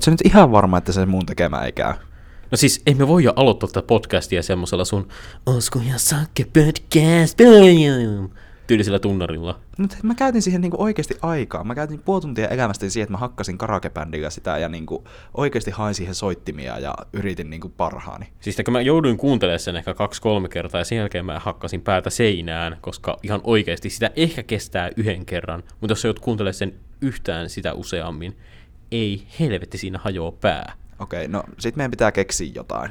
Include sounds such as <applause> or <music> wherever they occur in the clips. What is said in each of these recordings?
sä nyt ihan varma, että se mun tekemä ei käy? No siis, ei me voi jo aloittaa tätä podcastia semmoisella sun Osko ja Sakke podcast tyylisellä tunnarilla. No, mä käytin siihen niinku oikeasti aikaa. Mä käytin puoli tuntia elämästäni siihen, että mä hakkasin karakebändillä sitä ja niinku oikeasti hain siihen soittimia ja yritin niinku parhaani. Siis kun mä jouduin kuuntelemaan sen ehkä kaksi-kolme kertaa ja sen jälkeen mä hakkasin päätä seinään, koska ihan oikeasti sitä ehkä kestää yhden kerran, mutta jos sä joudut kuuntelemaan sen yhtään sitä useammin, ei helvetti siinä hajoa pää. Okei, no sit meidän pitää keksiä jotain.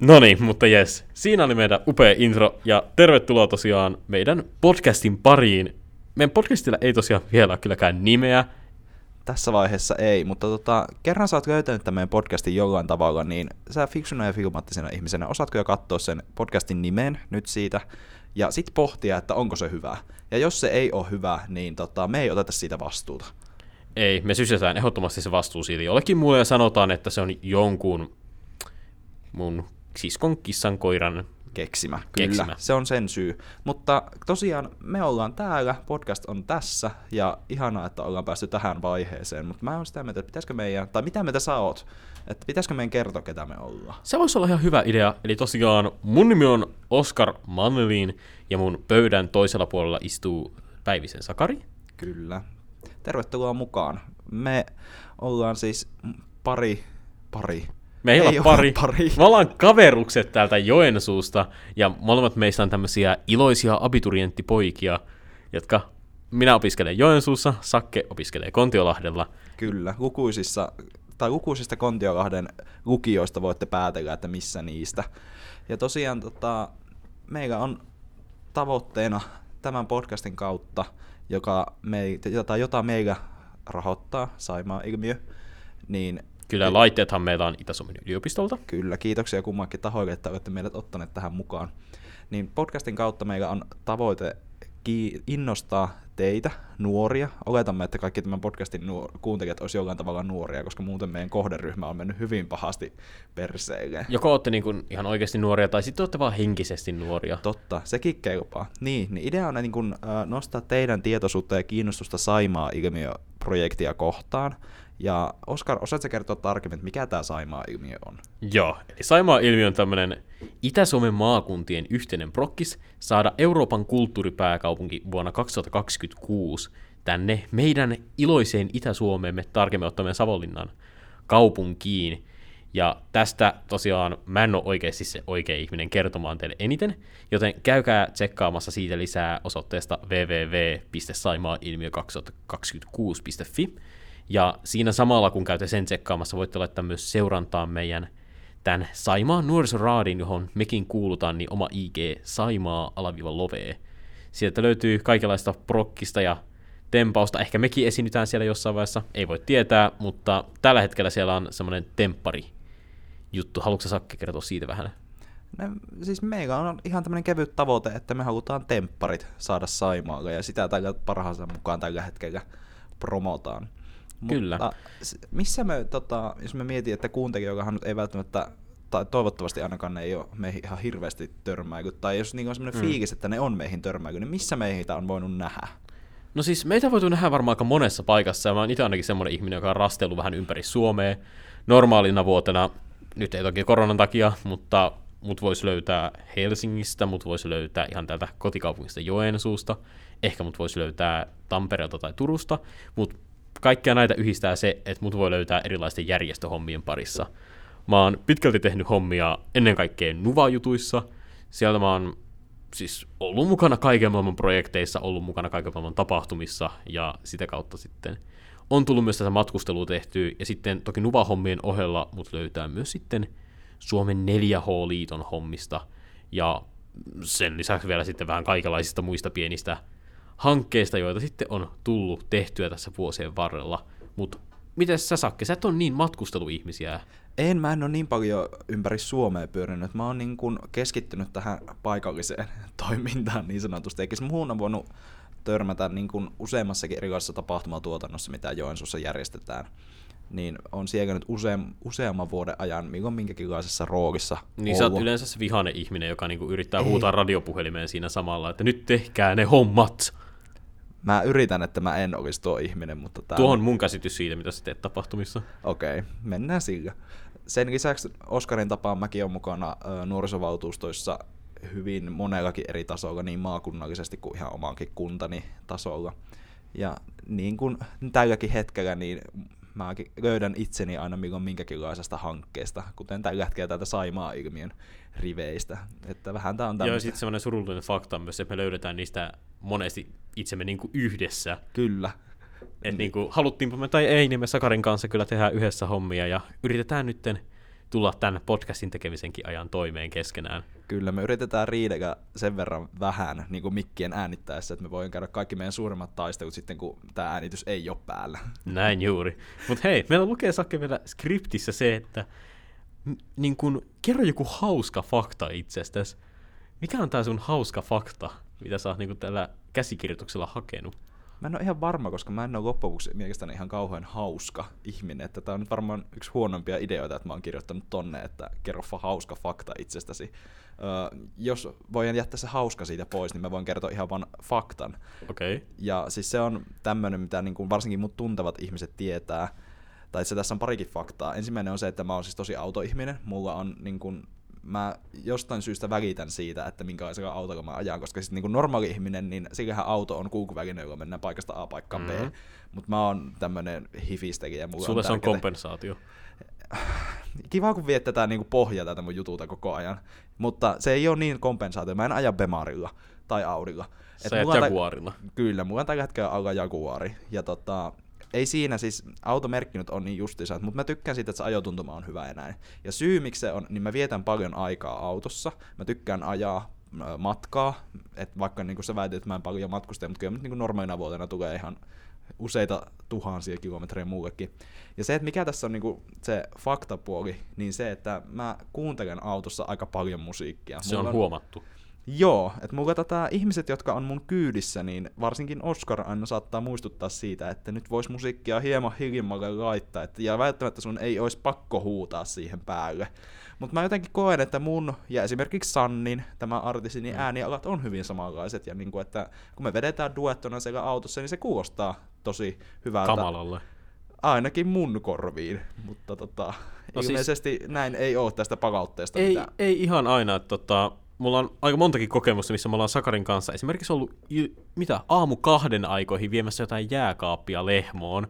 No niin, mutta jes. Siinä oli meidän upea intro ja tervetuloa tosiaan meidän podcastin pariin. Meidän podcastilla ei tosiaan vielä kylläkään nimeä. Tässä vaiheessa ei, mutta tota, kerran sä oot löytänyt tämän podcastin jollain tavalla, niin sä fiksuna ja filmaattisena ihmisenä osaatko jo katsoa sen podcastin nimen nyt siitä, ja sit pohtia, että onko se hyvä. Ja jos se ei ole hyvä, niin tota, me ei oteta siitä vastuuta. Ei, me sysätään ehdottomasti se vastuu siitä jollekin muulle ja sanotaan, että se on jonkun mun siskon kissan koiran keksimä. Kyllä, keksimä. se on sen syy. Mutta tosiaan me ollaan täällä, podcast on tässä, ja ihanaa, että ollaan päästy tähän vaiheeseen. Mutta mä oon sitä mieltä, että pitäisikö meidän, tai mitä mieltä sä oot, että pitäisikö meidän kertoa, ketä me ollaan? Se voisi olla ihan hyvä idea. Eli tosiaan mun nimi on Oskar Mannelin, ja mun pöydän toisella puolella istuu Päivisen Sakari. Kyllä. Tervetuloa mukaan. Me ollaan siis pari, pari, me ei, ei ole pari. pari. Me ollaan kaverukset täältä Joensuusta, ja molemmat meistä on tämmöisiä iloisia abiturienttipoikia, jotka minä opiskelen Joensuussa, Sakke opiskelee Kontiolahdella. Kyllä, lukuisissa, tai lukuisista Kontiolahden lukioista voitte päätellä, että missä niistä. Ja tosiaan tota, meillä on tavoitteena tämän podcastin kautta, joka me, jota, jota meillä rahoittaa, Saimaa ilmiö, niin Kyllä, laitteethan meillä on Itä-Suomen yliopistolta. Kyllä, kiitoksia kummankin tahoille, että olette meidät ottaneet tähän mukaan. Niin podcastin kautta meillä on tavoite innostaa teitä, nuoria. Oletamme, että kaikki tämän podcastin nuor- kuuntelijat olisi jollain tavalla nuoria, koska muuten meidän kohderyhmä on mennyt hyvin pahasti perseille. Joko olette niin kuin ihan oikeasti nuoria, tai sitten olette vaan henkisesti nuoria. Totta, sekin kelpaa. Niin, niin idea on niin kuin, äh, nostaa teidän tietoisuutta ja kiinnostusta Saimaa ilmiöprojektia kohtaan, ja Oskar, osaatko kertoa tarkemmin, että mikä tämä Saimaa-ilmiö on? Joo, eli Saimaa-ilmiö on tämmöinen Itä-Suomen maakuntien yhteinen prokkis saada Euroopan kulttuuripääkaupunki vuonna 2026 tänne meidän iloiseen Itä-Suomeemme, tarkemmin ottaen Savonlinnan kaupunkiin. Ja tästä tosiaan mä en ole oikeasti se oikea ihminen kertomaan teille eniten, joten käykää tsekkaamassa siitä lisää osoitteesta www.saimaa-ilmiö2026.fi. Ja siinä samalla, kun käytte sen tsekkaamassa, voitte laittaa myös seurantaa meidän tämän Saimaan nuorisoraadin, johon mekin kuulutaan, niin oma IG Saimaa alaviva lovee. Sieltä löytyy kaikenlaista prokkista ja tempausta. Ehkä mekin esiinnytään siellä jossain vaiheessa, ei voi tietää, mutta tällä hetkellä siellä on semmoinen temppari juttu. Haluatko Sakke kertoa siitä vähän? No, siis meillä on ihan tämmöinen kevyt tavoite, että me halutaan tempparit saada Saimaalle ja sitä tällä parhaansa mukaan tällä hetkellä promotaan. Kyllä. Mutta missä me, tota, jos me mietin, että kuuntelijoillahan ei välttämättä tai toivottavasti ainakaan ne ei ole meihin ihan hirveästi törmäilyt, tai jos niin on semmoinen mm. fiilis, että ne on meihin törmäily, niin missä meitä on voinut nähdä? No siis meitä voitu nähdä varmaan aika monessa paikassa, ja mä oon itse ainakin semmoinen ihminen, joka on rastellut vähän ympäri Suomea normaalina vuotena, nyt ei toki koronan takia, mutta mut voisi löytää Helsingistä, mut voisi löytää ihan täältä kotikaupungista Joensuusta, ehkä mut voisi löytää Tampereelta tai Turusta, mutta kaikkia näitä yhdistää se, että mut voi löytää erilaisten järjestöhommien parissa. Mä oon pitkälti tehnyt hommia ennen kaikkea Nuva-jutuissa. Sieltä mä oon siis ollut mukana kaiken maailman projekteissa, ollut mukana kaiken maailman tapahtumissa ja sitä kautta sitten on tullut myös tätä matkustelua tehtyä. Ja sitten toki Nuva-hommien ohella mut löytää myös sitten Suomen 4H-liiton hommista ja sen lisäksi vielä sitten vähän kaikenlaisista muista pienistä hankkeista, joita sitten on tullut tehtyä tässä vuosien varrella. Mutta miten sä Sakke, sä et ole niin matkusteluihmisiä? En, mä en ole niin paljon ympäri Suomea pyörinyt. Mä oon niin kun keskittynyt tähän paikalliseen <laughs> toimintaan niin sanotusti. Eikä muun on voinut törmätä niin kuin useammassakin erilaisessa tapahtumatuotannossa, mitä Joensuussa järjestetään. niin on sietänyt useam, useamman vuoden ajan milloin minkäkinlaisessa roolissa Niin sä oot ollut. yleensä se vihainen ihminen, joka niinku yrittää Ei. huutaa radiopuhelimeen siinä samalla, että nyt tehkää ne hommat. Mä yritän, että mä en olisi tuo ihminen, mutta tää Tuo on mun käsitys siitä, mitä sä teet tapahtumissa. Okei, okay, mennään sillä. Sen lisäksi Oskarin tapaan mäkin on mukana nuorisovaltuustoissa hyvin monellakin eri tasolla, niin maakunnallisesti kuin ihan omankin kuntani tasolla. Ja niin kuin tälläkin hetkellä, niin mäkin löydän itseni aina milloin minkäkinlaisesta hankkeesta, kuten tällä hetkellä täältä Saimaa-ilmiön riveistä. Että vähän tää on Joo, tämmöistä. sitten semmoinen surullinen fakta on myös, että me löydetään niistä monesti itsemme niinku yhdessä. Kyllä. Että niinku, haluttiinpa me tai ei, niin me Sakarin kanssa kyllä tehdään yhdessä hommia ja yritetään nytten tulla tämän podcastin tekemisenkin ajan toimeen keskenään. Kyllä, me yritetään riidellä sen verran vähän niin kuin mikkien äänittäessä, että me voidaan käydä kaikki meidän suurimmat taistelut sitten, kun tämä äänitys ei ole päällä. Näin juuri. Mutta hei, meillä lukee Sakke vielä skriptissä se, että niin kun, kerro joku hauska fakta itsestäsi. Mikä on tää sun hauska fakta, mitä sä oot niin tällä käsikirjoituksella hakenut? Mä en ole ihan varma, koska mä en ole loppujen lopuksi mielestäni ihan kauhean hauska ihminen, että tää on nyt varmaan yksi huonompia ideoita, että mä oon kirjoittanut tonne, että kerro hauska fakta itsestäsi. Öö, jos voin jättää se hauska siitä pois, niin mä voin kertoa ihan vaan faktan. Okei. Okay. Ja siis se on tämmöinen, mitä niin kuin varsinkin mut tuntevat ihmiset tietää. Tai se tässä on parikin faktaa. Ensimmäinen on se, että mä oon siis tosi autoihminen. Mulla on niin kuin, mä jostain syystä välitän siitä, että minkälaisella autolla mä ajan, koska siis niin normaali ihminen, niin sillähän auto on kulkuväline, jolla mennään paikasta A paikkaan B. Mhm. Mutta mä oon tämmönen hifistelijä. Mulla Sulle se on kompensaatio. <sighs> kiva, kun viette tätä niinku pohjaa tätä mun jutulta koko ajan. Mutta se ei ole niin kompensaatio. Mä en aja Bemarilla tai Audilla. Et Sä on tä- Jaguarilla. Kyllä, mulla on tällä hetkellä alla Jaguari. Ja tota, ei siinä siis, automerkki nyt on niin justiinsa, mutta mä tykkään siitä, että se ajotuntuma on hyvä ja näin. Ja syy miksi se on, niin mä vietän paljon aikaa autossa. Mä tykkään ajaa matkaa, että vaikka niin kuin sä väitit, että mä en paljon matkusta, mutta kyllä nyt niin normaalina vuotena tulee ihan useita tuhansia kilometrejä muullekin. Ja se, että mikä tässä on niinku se faktapuoli, niin se, että mä kuuntelen autossa aika paljon musiikkia. Se Mulla on huomattu. Joo, että mulla tota, ihmiset, jotka on mun kyydissä, niin varsinkin Oscar aina saattaa muistuttaa siitä, että nyt vois musiikkia hieman hiljemmalle laittaa, että, ja välttämättä sun ei olisi pakko huutaa siihen päälle. Mutta mä jotenkin koen, että mun ja esimerkiksi Sannin, tämä artisti, niin Mm. äänialat on hyvin samanlaiset, ja niinku, että kun me vedetään duettona siellä autossa, niin se kuulostaa tosi hyvältä. Kamalalle. Ainakin mun korviin, mutta tota, No siis- ilmeisesti näin ei ole tästä palautteesta Ei, mitään. ei ihan aina. Että tota, mulla on aika montakin kokemusta, missä me ollaan Sakarin kanssa esimerkiksi ollut il- mitä, aamu kahden aikoihin viemässä jotain jääkaappia lehmoon.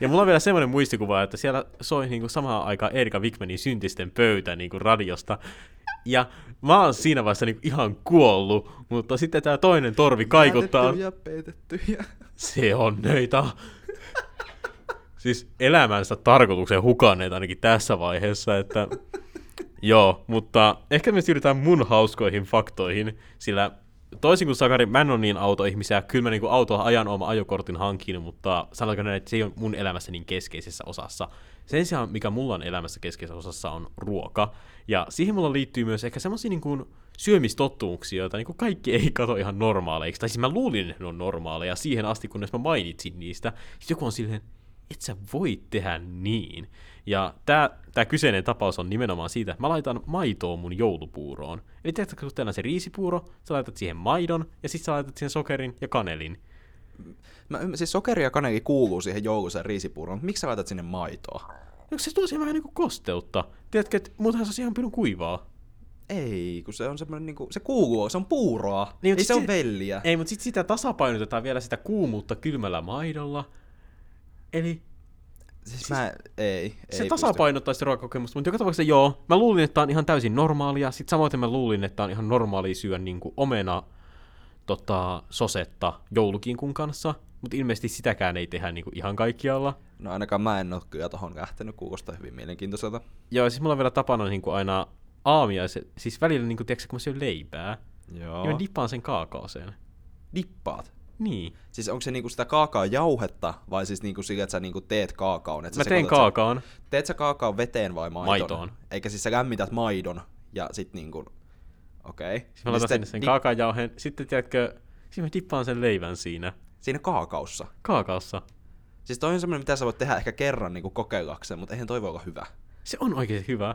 Ja mulla on vielä semmoinen muistikuva, että siellä soi niinku samaan aikaan Erika Wigmanin syntisten pöytä niinku radiosta. Ja mä oon siinä vaiheessa niinku ihan kuollut, mutta sitten tää toinen torvi kaikuttaa. Päätettyjä, peitettyjä. Se on nöitä. Siis elämänsä tarkoituksen hukanneet ainakin tässä vaiheessa, että joo, mutta ehkä me siirrytään mun hauskoihin faktoihin, sillä toisin kuin Sakari, mä en ole niin autoihmisiä, kyllä mä niinku autoa ajan oma ajokortin hankin, mutta sanotaanko näin, että se ei ole mun elämässä niin keskeisessä osassa. Sen sijaan, mikä mulla on elämässä keskeisessä osassa, on ruoka. Ja siihen mulla liittyy myös ehkä semmoisia niin syömistottumuksia, joita niin kaikki ei kato ihan normaaleiksi. Tai siis mä luulin, että ne on normaaleja siihen asti, kunnes mä mainitsin niistä. Sitten joku on silleen, et sä voi tehdä niin. Ja tää, tää kyseinen tapaus on nimenomaan siitä, että mä laitan maitoa mun joulupuuroon. Eli tiedätkö, kun teillä on se riisipuuro, sä laitat siihen maidon, ja sitten sä laitat siihen sokerin ja kanelin. Mä, siis sokeri ja kaneli kuuluu siihen jouluiseen riisipuuroon, mutta miksi sä laitat sinne maitoa? Eikö se tuo siihen vähän niinku kosteutta? Tiedätkö, että muutenhan se on ihan pirun kuivaa. Ei, kun se on semmoinen niinku, se kuuluu, se on puuroa. Niin, ei se- on velliä. Ei, mutta sitten sitä tasapainotetaan vielä sitä kuumuutta kylmällä maidolla. Eli Siis mä, ei, se ei tasapainottaa sitä ruokakokemusta, mutta joka tapauksessa joo, mä luulin, että tää on ihan täysin normaalia, sitten samoin mä luulin, että tää on ihan normaalia syödä niinku omena tota, sosetta joulukinkun kanssa, mutta ilmeisesti sitäkään ei tehdä niinku ihan kaikkialla. No ainakaan mä en oo kyllä tohon lähtenyt, kuulostaa hyvin mielenkiintoiselta. Joo, siis mulla on vielä tapana niinku aina aamiaiset, siis välillä niinku, tiedätkö, kun mä syön leipää, Joo. niin mä dippaan sen kaakaoseen. Dippaat. Niin. Siis onko se niinku sitä kaakaojauhetta vai siis niinku sillä, että sä niinku teet kaakaon? Että Mä sä teen kaakaon. Sen, teet sä kaakaon veteen vai maitoon? Maitoon. Eikä siis sä lämmität maidon ja sit niinku... Okei. Okay. Siis mä laitan sinne sen kaakaojauheen, sitten tiedätkö, siis mä dippaan sen leivän siinä. Siinä kaakaussa. Kaakaossa. Siis toi on semmoinen, mitä sä voit tehdä ehkä kerran niin kokeillakseen, mutta eihän toi voi olla hyvä. Se on oikeasti hyvä.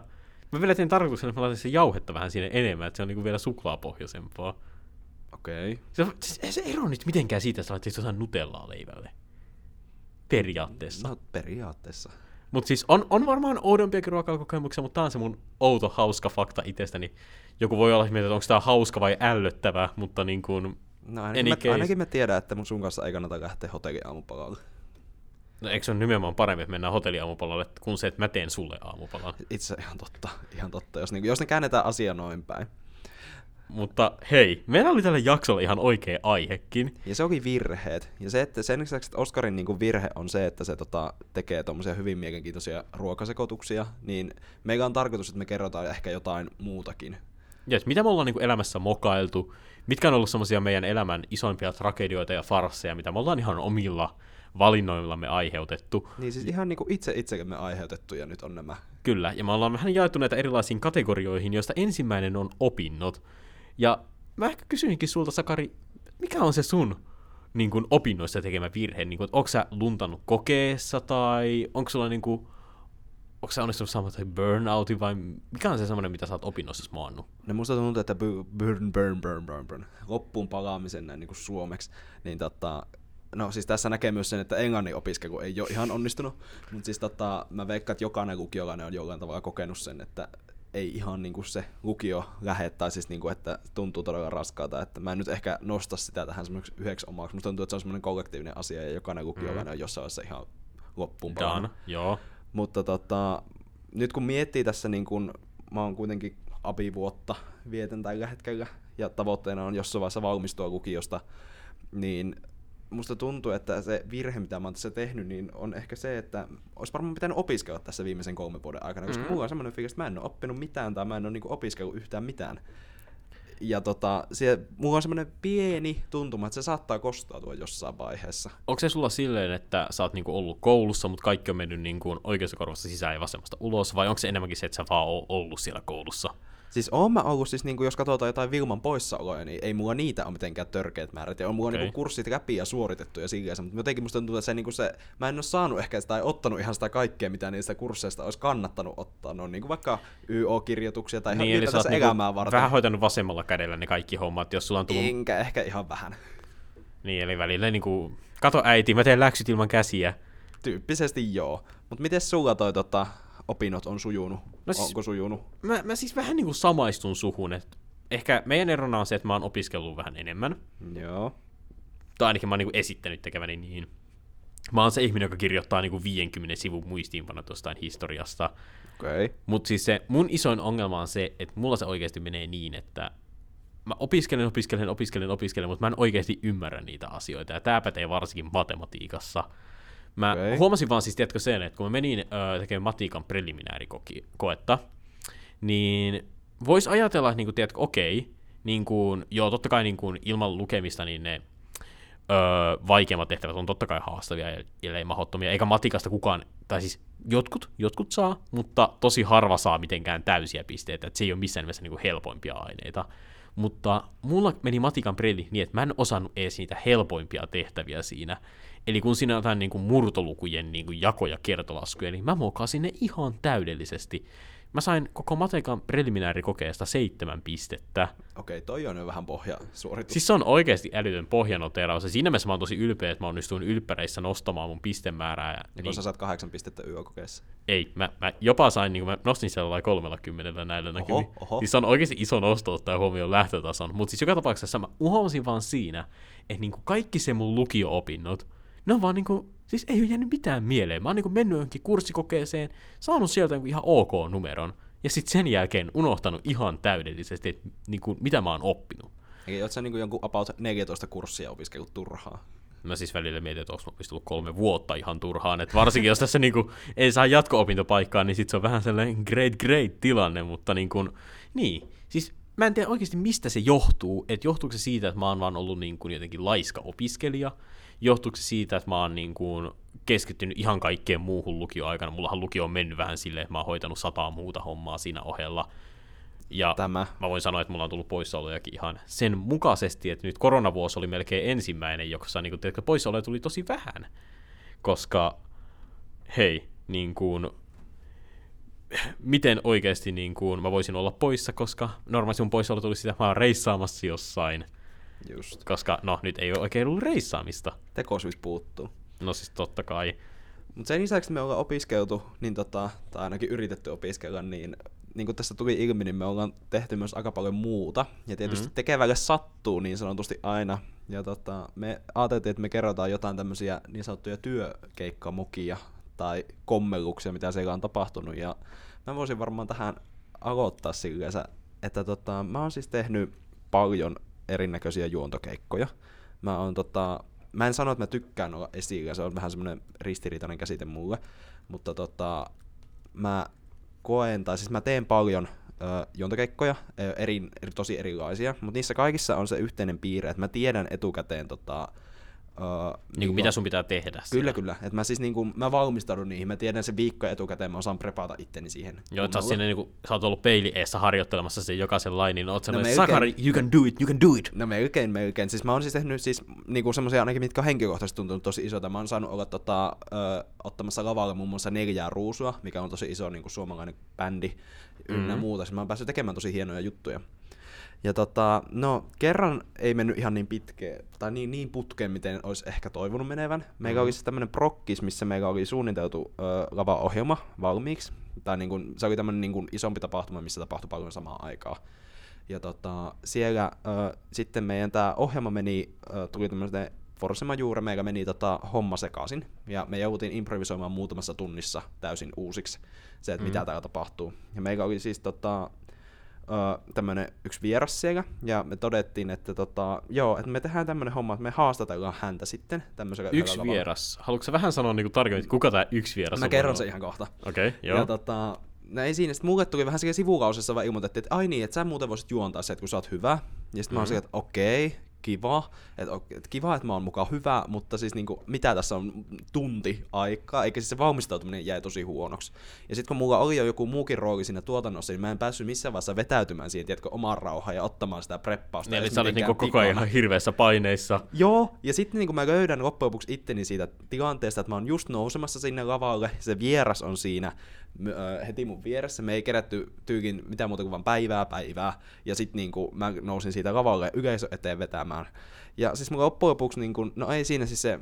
Mä vielä tein tarkoituksena, että mä laitan sen jauhetta vähän sinne enemmän, että se on niinku vielä suklaapohjaisempaa. Okei. Okay. Se, se, se ero nyt mitenkään siitä, että sä laittaisit jotain nutellaa leivälle. Periaatteessa. No periaatteessa. Mutta siis on, on varmaan oudompiakin ruokailukokemuksia, mutta tää on se mun outo, hauska fakta itsestäni. Joku voi olla mieltä, että onko tää hauska vai ällöttävä, mutta niin kuin... No ainakin, mä, ainakin mä tiedän, että mun sun kanssa ei kannata lähteä hotelliaamupalalle. No eikö se ole nimenomaan parempi, että mennään hotelliaamupalalle, kun se, että mä teen sulle aamupalan? Itse ihan totta, ihan totta, jos, niin, jos ne käännetään asia noin päin. Mutta hei, meillä oli tällä jaksolla ihan oikea aihekin. Ja se oli virheet. Ja se, että sen lisäksi, että Oscarin niin kuin virhe on se, että se tota, tekee tuommoisia hyvin mielenkiintoisia ruokasekoituksia, niin meillä on tarkoitus, että me kerrotaan ehkä jotain muutakin. Ja mitä me ollaan niin kuin elämässä mokailtu, mitkä on ollut semmoisia meidän elämän isoimpia tragedioita ja farsseja, mitä me ollaan ihan omilla valinnoillamme aiheutettu. Niin siis ihan niin kuin itse itsellemme aiheutettu ja nyt on nämä. Kyllä, ja me ollaan vähän jaettu näitä erilaisiin kategorioihin, joista ensimmäinen on opinnot. Ja mä ehkä kysyinkin sulta, Sakari, mikä on se sun niin kuin opinnoissa tekemä virhe? Niin kuin, onko sä luntannut kokeessa tai onko sulla niin kuin, onko sä onnistunut saamaan tai burnouti vai mikä on se semmoinen, mitä sä oot opinnoissa maannut? No musta tuntuu, että burn, burn, burn, burn, burn, loppuun palaamisen näin niin kuin suomeksi, niin tota, no siis tässä näkee myös sen, että englannin opiskelu ei ole ihan onnistunut, mutta siis tota, mä veikkaan, että jokainen lukiolainen on jollain tavalla kokenut sen, että ei ihan niin kuin se lukio lähettää, siis niin kuin, että tuntuu todella raskaalta, että mä en nyt ehkä nosta sitä tähän semmoiseksi yhdeksi omaksi, musta tuntuu, että se on semmoinen kollektiivinen asia ja jokainen lukiolainen mm. on jossain vaiheessa ihan loppuun Done. joo. Mutta tota, nyt kun miettii tässä, niin kun, mä oon kuitenkin abivuotta vietän tällä hetkellä, ja tavoitteena on jossain vaiheessa valmistua lukiosta, niin musta tuntuu, että se virhe, mitä mä oon tässä tehnyt, niin on ehkä se, että olisi varmaan pitänyt opiskella tässä viimeisen kolmen vuoden aikana, koska mm-hmm. mulla on semmoinen fiilis, että mä en ole oppinut mitään tai mä en ole niinku opiskellut yhtään mitään. Ja tota, se, mulla on semmoinen pieni tuntuma, että se saattaa kostautua jossain vaiheessa. Onko se sulla silleen, että sä oot niinku ollut koulussa, mutta kaikki on mennyt niinku oikeassa korvassa sisään ja vasemmasta ulos, vai onko se enemmänkin se, että sä vaan oot ollut siellä koulussa? Siis oon mä ollut, siis niinku, jos katsotaan jotain Vilman poissaoloja, niin ei mulla niitä ole mitenkään törkeät määrät. Ja on mulla okay. niinku kurssit läpi ja suoritettu ja silleen, mutta jotenkin musta tuntuu, että se, niinku se, mä en ole saanut ehkä sitä, tai ottanut ihan sitä kaikkea, mitä niistä kursseista olisi kannattanut ottaa. No niinku vaikka YO-kirjoituksia tai niin, ihan tässä niinku elämää varten. Vähän hoitanut vasemmalla kädellä ne kaikki hommat, jos sulla on tullut... Enkä ehkä ihan vähän. Niin, eli välillä niinku, kato äiti, mä teen läksyt ilman käsiä. Tyyppisesti joo. Mutta miten sulla toi tota, opinnot on sujunut? No siis, Onko sujunut? Mä, mä siis vähän niin kuin samaistun suhun, että ehkä meidän erona on se, että mä oon opiskellut vähän enemmän. Joo. Tai ainakin mä oon niin kuin esittänyt tekeväni niin. Mä oon se ihminen, joka kirjoittaa niin kuin 50 sivun muistiinpano jostain historiasta. Okay. Mutta siis se mun isoin ongelma on se, että mulla se oikeasti menee niin, että mä opiskelen, opiskelen, opiskelen, opiskelen, mutta mä en oikeasti ymmärrä niitä asioita. Ja tää pätee varsinkin matematiikassa. Mä okay. huomasin vaan siis, tiedätkö sen, että kun mä menin öö, tekemään matiikan preliminaarikoetta, niin voisi ajatella, että niin kuin, tiedätkö, okei, niin kuin, joo, totta kai niin kuin, ilman lukemista niin ne öö, vaikeimmat tehtävät on totta kai haastavia ja ellei mahdottomia, eikä matikasta kukaan, tai siis jotkut, jotkut saa, mutta tosi harva saa mitenkään täysiä pisteitä, että se ei ole missään nimessä niin kuin helpoimpia aineita. Mutta mulla meni matikan preli niin, että mä en osannut edes niitä helpoimpia tehtäviä siinä. Eli kun siinä on jotain niin kuin murtolukujen niin kuin jako- ja kertolaskuja, niin mä mokasin ne ihan täydellisesti. Mä sain koko matikan preliminaarikokeesta seitsemän pistettä. Okei, toi on jo vähän pohjasuoritus. Siis se on oikeasti älytön pohjanoteraus. Ja siinä mielessä mä oon tosi ylpeä, että mä onnistuin ylppäreissä nostamaan mun pistemäärää. Ja, niin, niin sä saat kahdeksan pistettä yökokeessa. Ei, mä, mä jopa sain, niin mä nostin siellä kolmella kymmenellä näillä näkymin. Siis se on oikeasti iso nosto ottaa huomioon lähtötason. Mutta siis joka tapauksessa mä uhosin vaan siinä, että niin kuin kaikki se mun lukio-opinnot, ne on vaan niinku, siis ei ole jäänyt mitään mieleen. Mä oon niinku mennyt johonkin kurssikokeeseen, saanut sieltä ihan ok numeron, ja sitten sen jälkeen unohtanut ihan täydellisesti, että niinku, mitä mä oon oppinut. Eli oot sä niinku jonkun about 14 kurssia opiskellut turhaa? Mä siis välillä mietin, että onko opiskellut kolme vuotta ihan turhaan, että varsinkin jos tässä niinku ei saa jatko-opintopaikkaa, niin sit se on vähän sellainen great great tilanne, mutta niinku, niin, siis mä en tiedä oikeasti mistä se johtuu, että johtuuko se siitä, että mä oon vaan ollut niin kuin jotenkin laiska opiskelija, johtuuko se siitä, että mä oon niin kuin keskittynyt ihan kaikkeen muuhun lukioaikana. Mullahan lukio on mennyt vähän silleen, että mä oon hoitanut sataa muuta hommaa siinä ohella. Ja Tämä. mä voin sanoa, että mulla on tullut poissaolojakin ihan sen mukaisesti, että nyt koronavuosi oli melkein ensimmäinen, jossa niin kuin, poissaoloja tuli tosi vähän. koska hei, niin kuin, miten oikeasti niin kuin, mä voisin olla poissa, koska normaalisti mun poissaolo tulisi sitä, mä oon reissaamassa jossain, Just. koska no nyt ei ole oikein ollut reissaamista. Tekosyyt puuttuu. No siis totta kai. Mutta sen lisäksi me ollaan opiskeltu, niin tota, tai ainakin yritetty opiskella, niin niin kuin tässä tuli ilmi, niin me ollaan tehty myös aika paljon muuta. Ja tietysti mm-hmm. tekevälle sattuu niin sanotusti aina. Ja tota, me ajateltiin, että me kerrotaan jotain tämmöisiä niin sanottuja työkeikkamukia tai kommelluksia, mitä siellä on tapahtunut. Ja mä voisin varmaan tähän aloittaa sillä, että tota, mä oon siis tehnyt paljon erinäköisiä juontokeikkoja. Mä oon tota, mä en sano, että mä tykkään olla esillä, se on vähän semmoinen ristiriitainen käsite mulle, mutta tota, mä koen, tai siis mä teen paljon ö, juontokeikkoja, eri, tosi erilaisia, mutta niissä kaikissa on se yhteinen piirre, että mä tiedän etukäteen tota, Uh, niin kuin mitä sun pitää tehdä. Kyllä, siellä. kyllä. Et mä siis niin kuin, mä valmistaudun niihin, mä tiedän sen viikko etukäteen, mä osaan prepata itteni siihen. Joo, että sä, siinä, niin kuin, sä oot ollut peili eessä harjoittelemassa sen jokaisen lainin, niin oot no, Sakari, you can do it, you can do it. No melkein, melkein. Siis mä oon siis tehnyt siis niin kuin semmoisia ainakin, mitkä on henkilökohtaisesti tuntunut tosi isoita. Mä oon saanut olla tota, ö, ottamassa lavalle muun muassa neljää ruusua, mikä on tosi iso niin kuin suomalainen bändi ynnä mm-hmm. muuta. Siis mä oon päässyt tekemään tosi hienoja juttuja. Ja tota, no kerran ei mennyt ihan niin pitkään, tai niin, niin putkeen, miten olisi ehkä toivonut menevän. Meillä mm. oli siis tämmöinen prokkis, missä meillä oli suunniteltu ö, lava-ohjelma valmiiksi. Tai niin kun, se oli tämmöinen niin kun isompi tapahtuma, missä tapahtui paljon samaa aikaa. Ja tota, siellä ö, sitten meidän tämä ohjelma meni, ö, tuli tämmöinen force majeure, meillä meni tota, homma sekaisin. Ja me jouduttiin improvisoimaan muutamassa tunnissa täysin uusiksi se, että mm. mitä täällä tapahtuu. Ja meillä oli siis tota, uh, tämmönen yksi vieras siellä, ja me todettiin, että tota, joo, että me tehdään tämmönen homma, että me haastatellaan häntä sitten tämmöisellä Yksi vieras. Haluatko vähän sanoa niin tarkemmin, kuka tämä yksi vieras mä on? Mä kerron sen ihan kohta. Okei, okay, joo. Ja tota, no ei siinä, sitten mulle tuli vähän siellä sivukausissa vaan ilmoitettiin, että ai niin, että sä muuten voisit juontaa se, että kun sä oot hyvä. Ja sitten mm. mä oon mm. että okei, kiva, että et kiva, että mä oon mukaan hyvä, mutta siis niinku, mitä tässä on tunti aikaa, eikä siis se valmistautuminen jäi tosi huonoksi. Ja sitten kun mulla oli jo joku muukin rooli siinä tuotannossa, niin mä en päässyt missään vaiheessa vetäytymään siihen, tiedätkö, omaan rauhaan ja ottamaan sitä preppausta. Niin, eli sä olit niinku koko ajan ihan hirveässä paineissa. Joo, ja sitten niinku mä löydän loppujen lopuksi itteni siitä tilanteesta, että mä oon just nousemassa sinne lavalle, se vieras on siinä, heti mun vieressä. Me ei kerätty tyykin mitään muuta kuin vain päivää päivää. Ja sitten niinku, mä nousin siitä lavalle yleisö eteen vetämään. Ja siis mun loppujen lopuksi, niinku, no ei siinä siis se,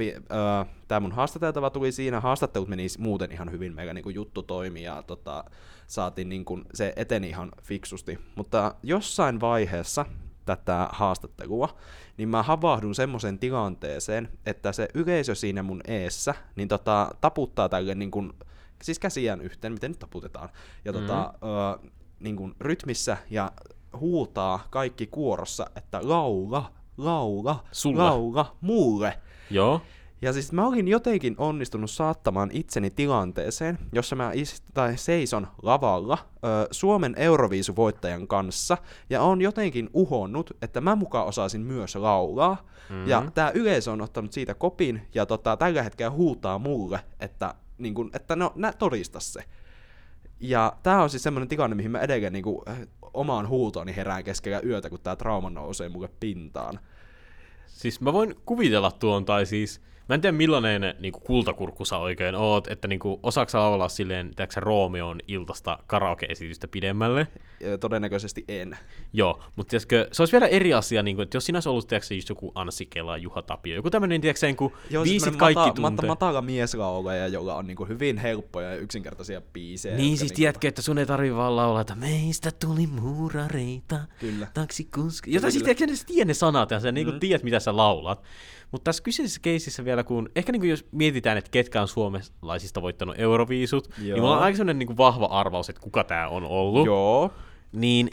äh, tää mun haastateltava tuli siinä, haastattelut meni muuten ihan hyvin, meillä niinku juttu toimi ja tota, saatiin niinku, se eteni ihan fiksusti. Mutta jossain vaiheessa tätä haastattelua, niin mä havahdun semmoisen tilanteeseen, että se yleisö siinä mun eessä, niin tota, taputtaa tälle niin kuin, siis käsiään yhteen, miten nyt taputetaan, ja tota, mm-hmm. ö, niin kuin rytmissä ja huutaa kaikki kuorossa, että laula, laula, Sulle. laula mulle. Joo. Ja siis mä olin jotenkin onnistunut saattamaan itseni tilanteeseen, jossa mä ist- tai seison lavalla ö, Suomen Euroviisuvoittajan kanssa, ja on jotenkin uhonnut, että mä mukaan osaisin myös laulaa. Mm-hmm. Ja tää yleisö on ottanut siitä kopin, ja tota, tällä hetkellä huutaa mulle, että niin kuin, että no, nä, todista se. Ja tämä on siis semmoinen tilanne, mihin mä edelleen niin kuin, omaan huutooni herään keskellä yötä, kun tämä trauma nousee mulle pintaan. Siis mä voin kuvitella tuon, tai siis Mä en tiedä millainen niin kuin kultakurkku sä oikein oot, että niin kuin, osaako laulaa silleen, tiedätkö Roomeon iltasta karaoke-esitystä pidemmälle? Todennäköisesti en. Joo, mutta tiedätkö, se olisi vielä eri asia, niin kuin, että jos sinä olisi ollut tiedätkö, just joku Anssi Kela, Juha Tapio, joku tämmöinen, tiedätkö, niin kuin, Joo, biisit kaikki mata, tuntee. matala mieslauleja, jolla on niin kuin, hyvin helppoja ja yksinkertaisia biisejä. Niin, siis niin tiedätkö, että sun ei tarvi vaan laulaa, että meistä tuli muurareita, Kyllä. taksikuski. Jota siis tiedätkö, ne tiedä ne sanat ja sä niin kuin, mm. tiedät, mitä sä laulat. Mutta tässä kyseisessä keisissä vielä, kun ehkä niin kuin jos mietitään, että ketkä on suomalaisista voittanut Euroviisut, Joo. niin mulla on aika sellainen niin vahva arvaus, että kuka tämä on ollut. Joo. Niin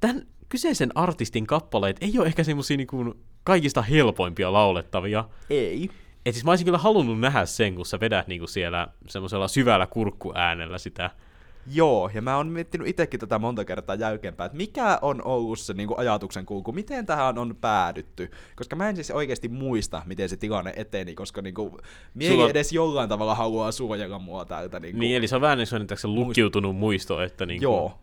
tämän kyseisen artistin kappaleet ei ole ehkä semmoisia niin kaikista helpoimpia laulettavia. Ei. Et siis mä olisin kyllä halunnut nähdä sen, kun sä vedät niinku siellä semmoisella syvällä kurkkuäänellä sitä Joo, ja mä oon miettinyt itsekin tätä monta kertaa jälkeenpäin, että mikä on ollut se niin kuin ajatuksen kulku, miten tähän on päädytty, koska mä en siis oikeasti muista, miten se tilanne eteni, koska niin kuin, mieli Sulla... edes jollain tavalla haluaa suojella mua tältä. Niin, kuin... niin eli se on vähän niin se lukkiutunut muisto, että niin kuin... Joo,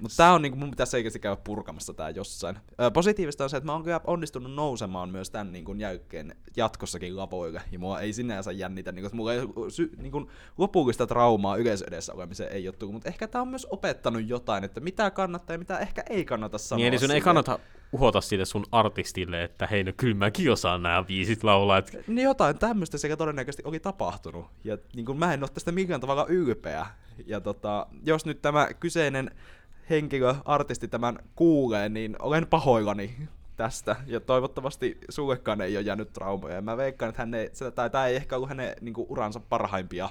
Mutta tää on niinku, mun pitäisi selkeästi käydä purkamassa tää jossain. Ö, positiivista on se, että mä oon kyllä onnistunut nousemaan myös tän niinku jälkeen jatkossakin lavoille. Ja mua ei sinänsä jännitä, niinku, että mulla ei sy, niinku, lopullista traumaa yleisödessä olemiseen ei ole tullut. Mutta ehkä tää on myös opettanut jotain, että mitä kannattaa ja mitä ehkä ei kannata sanoa. Niin, eli sun ei kannata uhota sille sun artistille, että hei, no kyllä mäkin osaan nämä biisit laulaa. Et Niin jotain tämmöistä sekä todennäköisesti oli tapahtunut. Ja niin mä en ole tästä millään tavalla ylpeä. Ja tota, jos nyt tämä kyseinen henkilö, artisti tämän kuulee, niin olen pahoillani tästä. Ja toivottavasti sullekaan ei ole jäänyt traumoja. Ja mä veikkaan, että hän ei, se- tai tämä ei ehkä ollut hänen niin kuin, uransa parhaimpia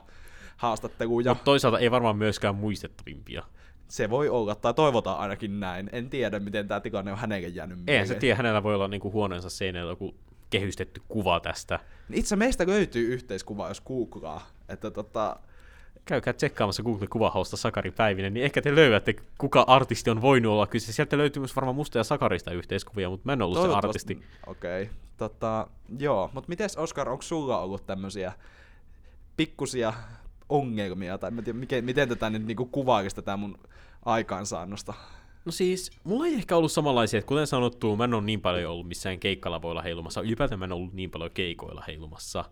haastatteluja. Mutta toisaalta ei varmaan myöskään muistettavimpia. Se voi olla, tai toivotaan ainakin näin. En tiedä, miten tämä tilanne on hänelle jäänyt Eihän se mieleen. tiedä, hänellä voi olla niinku huoneensa seinällä joku kehystetty kuva tästä. Itse meistä löytyy yhteiskuva, jos googlaa. Että tota, Käykää tsekkaamassa Google kuvahausta Sakari Päivinen, niin ehkä te löydätte, kuka artisti on voinut olla kyse. Sieltä löytyy myös varmaan musta ja Sakarista yhteiskuvia, mutta mä en ollut se artisti. Okei. Okay. Tota, joo, mutta miten Oskar, onko sulla ollut tämmöisiä pikkusia ongelmia, tai mä tiedä, miten, miten tätä nyt niinku kuvailisi tätä mun aikaansaannosta? No siis, mulla ei ehkä ollut samanlaisia, että kuten sanottu, mä en ole niin paljon ollut missään keikkalavoilla heilumassa, ylipäätään mä en ollut niin paljon keikoilla heilumassa.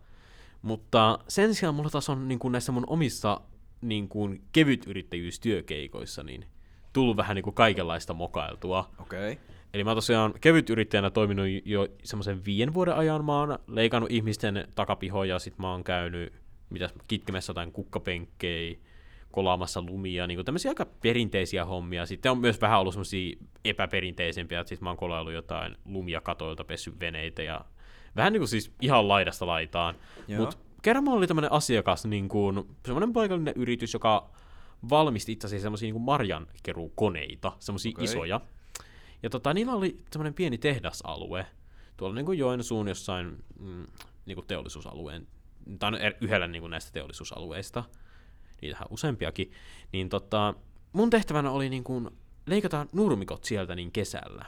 Mutta sen sijaan mulla taas on niin kuin näissä mun omissa niin kuin kevytyrittäjyystyökeikoissa niin tullut vähän niin kuin kaikenlaista mokailtua. Okei. Okay. Eli mä oon tosiaan kevytyrittäjänä toiminut jo semmoisen viiden vuoden ajan. Mä oon leikannut ihmisten takapihoja, sit mä oon käynyt mitäs, kitkemässä jotain kukkapenkkejä, kolaamassa lumia, niin tämmöisiä aika perinteisiä hommia. Sitten on myös vähän ollut semmoisia epäperinteisempiä, että sit mä oon kolaillut jotain lumia katoilta, pessy veneitä ja vähän niin kuin siis ihan laidasta laitaan. Mutta kerran mulla oli tämmöinen asiakas, niin kuin, semmoinen paikallinen yritys, joka valmisti itse asiassa semmoisia niin marjankeruukoneita, semmoisia okay. isoja. Ja tota, niillä oli semmoinen pieni tehdasalue, tuolla niin kuin Joensuun jossain mm, niin kuin teollisuusalueen, tai no er- yhdellä niin kuin näistä teollisuusalueista, niitähän useampiakin, niin tota, mun tehtävänä oli niin kuin leikata nurmikot sieltä niin kesällä.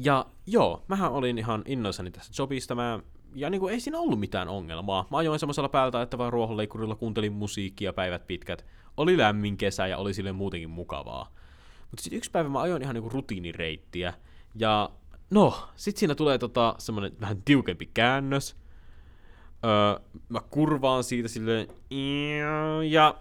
Ja joo, mähän olin ihan innoissani tästä jobista, mä, ja niin kuin, ei siinä ollut mitään ongelmaa. Mä ajoin semmoisella päältä, että vaan ruohonleikkurilla kuuntelin musiikkia päivät pitkät. Oli lämmin kesä ja oli sille muutenkin mukavaa. Mutta sitten yksi päivä mä ajoin ihan niinku rutiinireittiä. Ja no, sit siinä tulee tota semmonen vähän tiukempi käännös. Öö, mä kurvaan siitä silleen, ja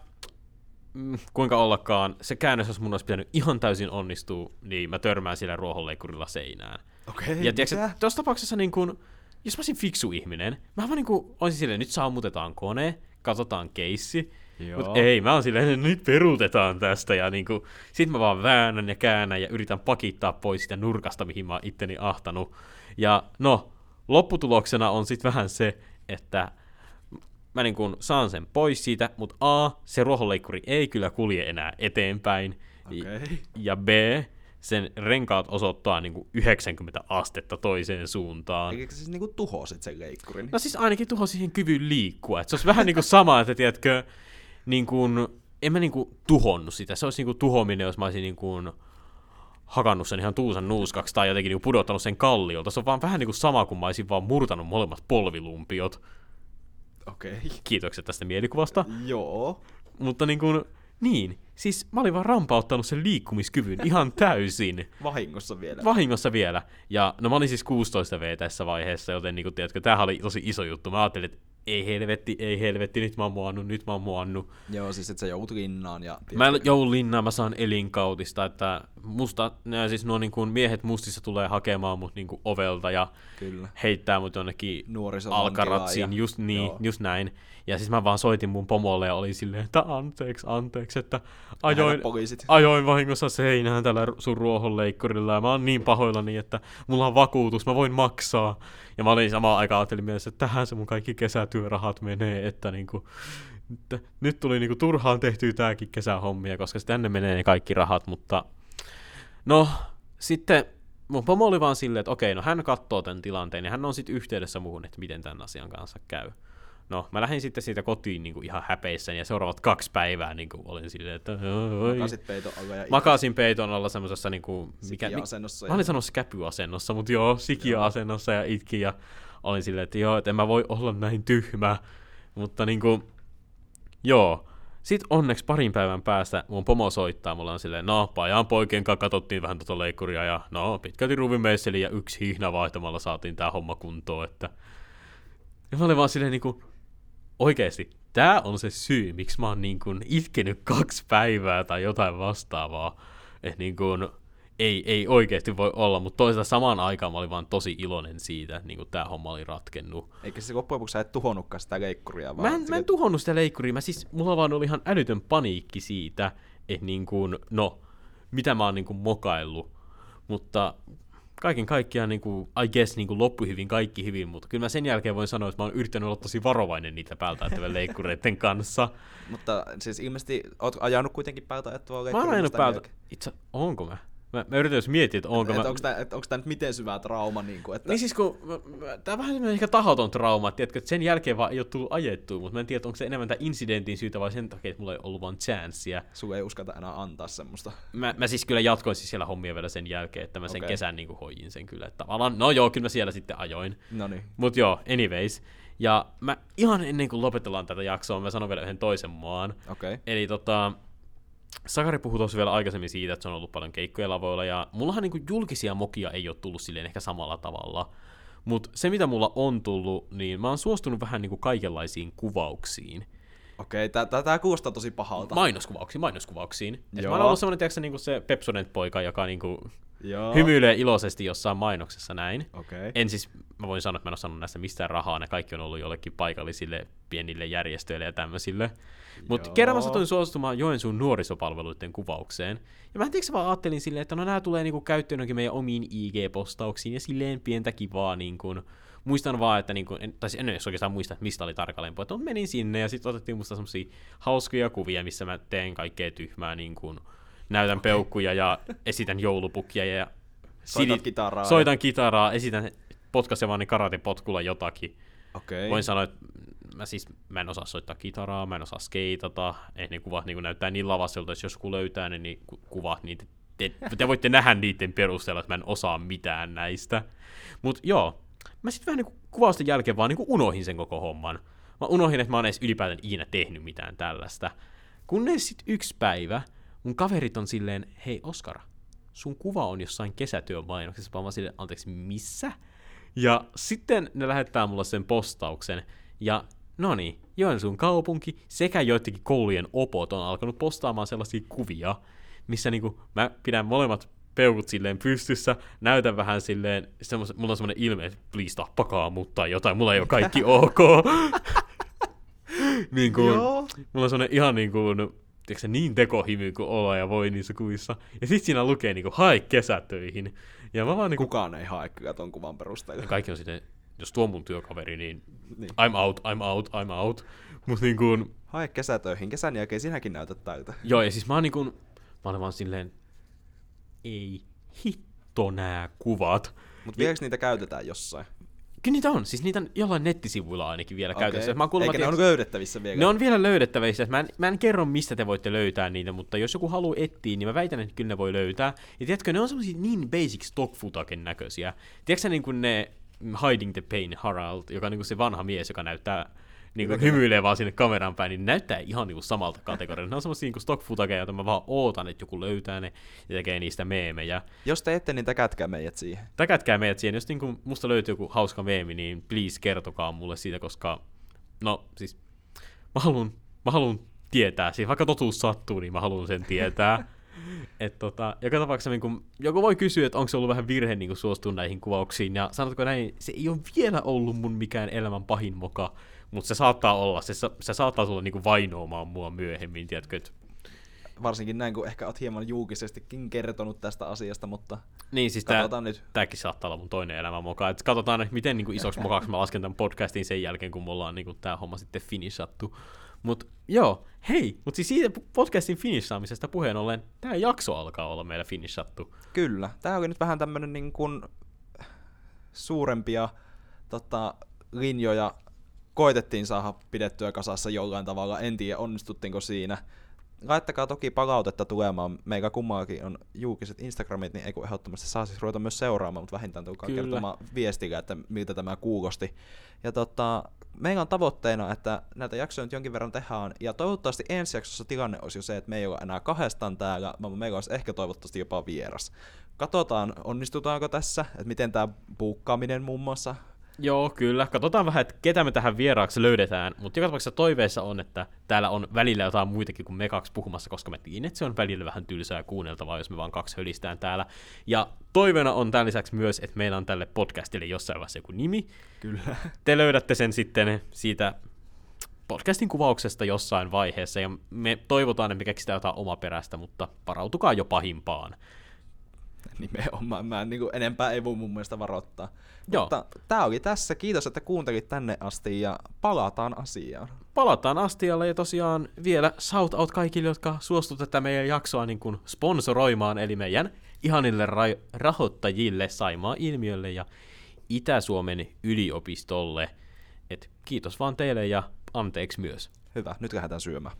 kuinka ollakaan, se käännös, jos mun olisi pitänyt ihan täysin onnistua, niin mä törmään sillä ruohonleikkurilla seinään. Okei, okay, Ja tiedätkö, tuossa tapauksessa niin kun, jos mä olisin fiksu ihminen, mä vaan niin kuin, olisin silleen, nyt sammutetaan kone, katsotaan keissi, mutta ei, mä oon silleen, nyt peruutetaan tästä, ja niin kuin, sit mä vaan väännän ja käännän ja yritän pakittaa pois sitä nurkasta, mihin mä oon itteni ahtanut. Ja no, lopputuloksena on sitten vähän se, että mä niin kuin saan sen pois siitä, mutta A, se ruohonleikkuri ei kyllä kulje enää eteenpäin, Okei. ja B, sen renkaat osoittaa niin kuin 90 astetta toiseen suuntaan. Eikö se siis niinku tuhosit sen leikkurin? No siis ainakin tuho siihen kyvyn liikkua. Et se olisi vähän niin kuin sama, että tiedätkö, niin kuin, en mä niin kuin tuhonnut sitä. Se olisi niin kuin tuhominen, jos mä olisin niin kuin hakannut sen ihan tuusan nuuskaksi tai jotenkin niin kuin pudottanut sen kalliolta. Se on vaan vähän niin kuin sama, kun mä olisin vaan murtanut molemmat polvilumpiot. Okei. Kiitokset tästä mielikuvasta. Joo. Mutta niin kuin, niin, siis mä olin vaan rampauttanut sen liikkumiskyvyn ihan täysin. <laughs> Vahingossa vielä. Vahingossa vielä. Ja no mä olin siis 16 V tässä vaiheessa, joten niin kuin, tiedätkö, tämähän oli tosi iso juttu. Mä ajattelin, että ei helvetti, ei helvetti, nyt mä oon muannut, nyt mä oon muannut. Joo, siis että sä joudut linnaan ja... Mä joudun linnaan, mä saan elinkautista, että musta, nää siis nuo niin kuin miehet mustissa tulee hakemaan mut niin kuin ovelta ja Kyllä. heittää mut jonnekin alkaratsiin, ja- just niin, joo. just näin. Ja siis mä vaan soitin mun pomolle ja oli silleen, että anteeksi, anteeksi, että ajoin, ajoin vahingossa seinään tällä sun ruohonleikkurilla ja mä oon niin pahoillani, että mulla on vakuutus, mä voin maksaa. Ja mä olin samaan aikaan ajattelin mielessä, että tähän se mun kaikki kesätyörahat menee, että niinku, että nyt tuli niinku turhaan tehtyä tääkin kesähommia, koska tänne menee ne kaikki rahat, mutta no sitten mun pomo oli vaan silleen, että okei, no hän katsoo tämän tilanteen ja hän on sitten yhteydessä muuhun, että miten tämän asian kanssa käy. No, mä lähdin sitten siitä kotiin niin kuin ihan häpeissä ja seuraavat kaksi päivää niin kuin olin silleen, että oi. Makasit peiton alla ja Makasin peiton alla semmoisessa niin kuin, mikä, mi- asennossa. Mä olin sanossa käpyasennossa, mutta joo, sikiöasennossa ja itkin ja olin silleen, että joo, että en mä voi olla näin tyhmä. Mutta niinku, joo, Sitten onneksi parin päivän päästä mun pomo soittaa, mulla on silleen, no, pajan poikien kanssa katsottiin vähän tota leikkuria, ja no, pitkälti ruuvimeisseli ja yksi hihna vaihtamalla saatiin tää homma kuntoon, että... Ja mä olin vaan silleen niinku, oikeesti, tää on se syy, miksi mä oon niin kuin itkenyt kaksi päivää tai jotain vastaavaa. Että niin kuin, ei, ei oikeasti voi olla, mutta toisaalta samaan aikaan mä olin vaan tosi iloinen siitä, että niin tämä homma oli ratkennut. Eikä se loppujen lopuksi sä et tuhonnutkaan sitä leikkuria? Vaan mä, en, mä en tuhonnut sitä leikkuria, mä siis, mulla vaan oli ihan älytön paniikki siitä, että niin kuin, no, mitä mä oon niin kuin mokaillut. Mutta kaiken kaikkiaan niin kuin, I guess niin kuin loppui hyvin, kaikki hyvin, mutta kyllä mä sen jälkeen voin sanoa, että mä oon yrittänyt olla tosi varovainen niitä päältä ajattavien leikkureiden <laughs> kanssa. mutta siis ilmeisesti oot ajanut kuitenkin päältä ajattavaa leikkuria? Mä oon ajanut päältä. Itse, onko mä? Mä, mä yritän jos miettiä, että onko et, mä... Et onko tämä, et, onko tämä nyt miten syvä trauma? Niin, kuin, että... niin siis kun, tämä on vähän semmoinen ehkä tahoton trauma, että, että sen jälkeen vaan ei ole tullut ajettua, mutta mä en tiedä, onko se enemmän tämän incidentin syytä vai sen takia, että mulla ei ollut vaan chanssia. Sulla ei uskata enää antaa semmoista. Mä, mä siis kyllä jatkoin siis siellä hommia vielä sen jälkeen, että mä sen okay. kesän niin kuin hoidin sen kyllä. Että tavallaan, no joo, kyllä mä siellä sitten ajoin. No niin. Mut joo, anyways. Ja mä ihan ennen kuin lopetellaan tätä jaksoa, mä sanon vielä yhden toisen maan. Okay. Eli tota, Sakari puhui tuossa vielä aikaisemmin siitä, että se on ollut paljon keikkoja lavoilla, ja mullahan niinku julkisia mokia ei ole tullut silleen ehkä samalla tavalla. Mutta se, mitä mulla on tullut, niin mä oon suostunut vähän niinku kaikenlaisiin kuvauksiin. Okei, okay, tää kuulostaa tosi pahalta. Mainoskuvauksiin, mainoskuvauksiin. mä oon ollut semmonen, tiedätkö, niinku se Pepsodent-poika, joka niinku Joo. hymyilee iloisesti jossain mainoksessa näin. Okay. En siis, mä voin sanoa, että mä en ole saanut näistä mistään rahaa, ne kaikki on ollut jollekin paikallisille pienille järjestöille ja tämmöisille. Mutta kerran mä satuin suostumaan Joensuun nuorisopalveluiden kuvaukseen. Ja mä en tiedä, vaan ajattelin silleen, että no nämä tulee niinku käyttöön meidän omiin IG-postauksiin ja silleen pientä kivaa niinku, muistan vaan, että niinku, en, tai siis en edes oikeastaan muista, mistä oli tarkalleen että menin sinne ja sitten otettiin musta semmosia hauskoja kuvia, missä mä teen kaikkea tyhmää, niinku, näytän okay. peukkuja ja <laughs> esitän joulupukkia ja Soitat kitaraa. Soitan kitaraa, esitän potkasevani karatepotkulla jotakin. Okay. Voin sanoa, että mä siis mä en osaa soittaa kitaraa, mä en osaa skeitata, ei ne kuvat niin näyttää niin lavaselta, jos joku löytää ne, niin kuvat niitä, te, te voitte nähdä niiden perusteella, että mä en osaa mitään näistä. Mutta joo, mä sitten vähän niin kuvausten jälkeen vaan niin unohin sen koko homman. Mä unohin, että mä oon edes ylipäätään ikinä tehnyt mitään tällaista. Kunnes sitten yksi päivä, mun kaverit on silleen, hei Oskar, sun kuva on jossain kesätyömainoksessa, mä silleen, anteeksi, missä? Ja sitten ne lähettää mulle sen postauksen, ja no niin, Joensuun kaupunki sekä joidenkin koulujen opot on alkanut postaamaan sellaisia kuvia, missä niinku mä pidän molemmat peukut silleen pystyssä, näytän vähän silleen, semmos, mulla on semmoinen ilme, että please tappakaa mut tai jotain, mulla ei ole kaikki <laughs> ok. <laughs> niin kuin, mulla on semmoinen ihan niin kuin, tiedätkö, se niin tekohimy kuin olla ja voi niissä kuvissa. Ja sit siinä lukee niin kuin, hae kesätöihin. Ja mä vaan, niin kuin, Kukaan ei hae kyllä ton kuvan perusteella. Ja kaikki on sitten, jos tuo mun työkaveri, niin, niin. I'm out, I'm out, I'm out. Mut niin kuin, Hae kesätöihin, kesän jälkeen sinäkin näytät tältä. Joo, ja siis mä oon niin kuin, mä olen vaan silleen, ei hitto nää kuvat. Mutta vieläkö niitä käytetään jossain? Kyllä niitä on. Siis niitä on jollain nettisivuilla ainakin vielä okay. käytössä. Mä kuulemma, Eikä ne on löydettävissä vielä? Ne on vielä löydettävissä. Mä en, mä en kerro, mistä te voitte löytää niitä, mutta jos joku haluaa etsiä, niin mä väitän, että kyllä ne voi löytää. Ja tiedätkö, ne on semmosia niin basic stock footagen näköisiä. Tiedätkö niin kuin ne Hiding the Pain Harald, joka on niin kuin se vanha mies, joka näyttää niin kuin hymyilee vaan sinne kameran päin, niin näyttää ihan niin kuin samalta kategorialta. Ne on semmoisia niin stock footageja, joita mä vaan ootan, että joku löytää ne ja tekee niistä meemejä. Jos te ette, niin täkätkää meidät siihen. Täkätkää meidät siihen. Jos niin kuin musta löytyy joku hauska meemi, niin please kertokaa mulle siitä, koska no siis mä haluan, mä haluan tietää. Siis vaikka totuus sattuu, niin mä haluan sen tietää. <laughs> Et tota, joka tapauksessa niin kun, joku voi kysyä, että onko se ollut vähän virhe niin suostua näihin kuvauksiin, ja sanotko näin, se ei ole vielä ollut mun mikään elämän pahin moka, mutta se saattaa olla, se, se saattaa tulla niinku vainoamaan mua myöhemmin, tiedätkö, että varsinkin näin, kun ehkä olet hieman julkisestikin kertonut tästä asiasta, mutta niin, siis katsotaan tää, nyt. Tämäkin saattaa olla mun toinen elämä moka. Et katsotaan, miten niin kuin isoksi mokaksi mä lasken tämän podcastin sen jälkeen, kun mulla on niin kuin, tämä homma sitten finishattu. Mutta joo, hei, mutta siis siitä podcastin finishaamisesta puheen ollen, tämä jakso alkaa olla meillä finishattu. Kyllä, tämä oli nyt vähän tämmöinen niin kuin suurempia tota, linjoja koitettiin saada pidettyä kasassa jollain tavalla, en tiedä onnistuttiinko siinä. Laittakaa toki palautetta tulemaan, meikä kummallakin on julkiset Instagramit, niin ei kun ehdottomasti saa siis ruveta myös seuraamaan, mutta vähintään tulkaa kertomaan viestillä, että miltä tämä kuulosti. Ja tota, meillä on tavoitteena, että näitä jaksoja nyt jonkin verran tehdään, ja toivottavasti ensi jaksossa tilanne olisi jo se, että me ei ole enää kahdestaan täällä, vaan meillä olisi ehkä toivottavasti jopa vieras. Katsotaan, onnistutaanko tässä, että miten tämä puukkaaminen muun muassa Joo, kyllä. Katsotaan vähän, että ketä me tähän vieraaksi löydetään, mutta joka tapauksessa toiveessa on, että täällä on välillä jotain muitakin kuin me kaksi puhumassa, koska me tiedän, että se on välillä vähän tylsää kuunneltavaa, jos me vaan kaksi hölistään täällä. Ja toiveena on tämän lisäksi myös, että meillä on tälle podcastille jossain vaiheessa joku nimi. Kyllä. Te löydätte sen sitten siitä podcastin kuvauksesta jossain vaiheessa, ja me toivotaan, että me keksitään jotain omaperäistä, mutta varautukaa jo pahimpaan. <laughs> Nimenomaan, mä en, niin kuin, enempää ei voi mun mielestä varoittaa. Joo. Mutta tää oli tässä, kiitos että kuuntelit tänne asti ja palataan asiaan. Palataan astialle ja tosiaan vielä shout out kaikille, jotka suostutte tätä meidän jaksoa niin kuin sponsoroimaan, eli meidän ihanille ra- rahoittajille, Saimaa ilmiölle ja Itä-Suomen yliopistolle. Et kiitos vaan teille ja anteeksi myös. Hyvä, nyt lähdetään syömään.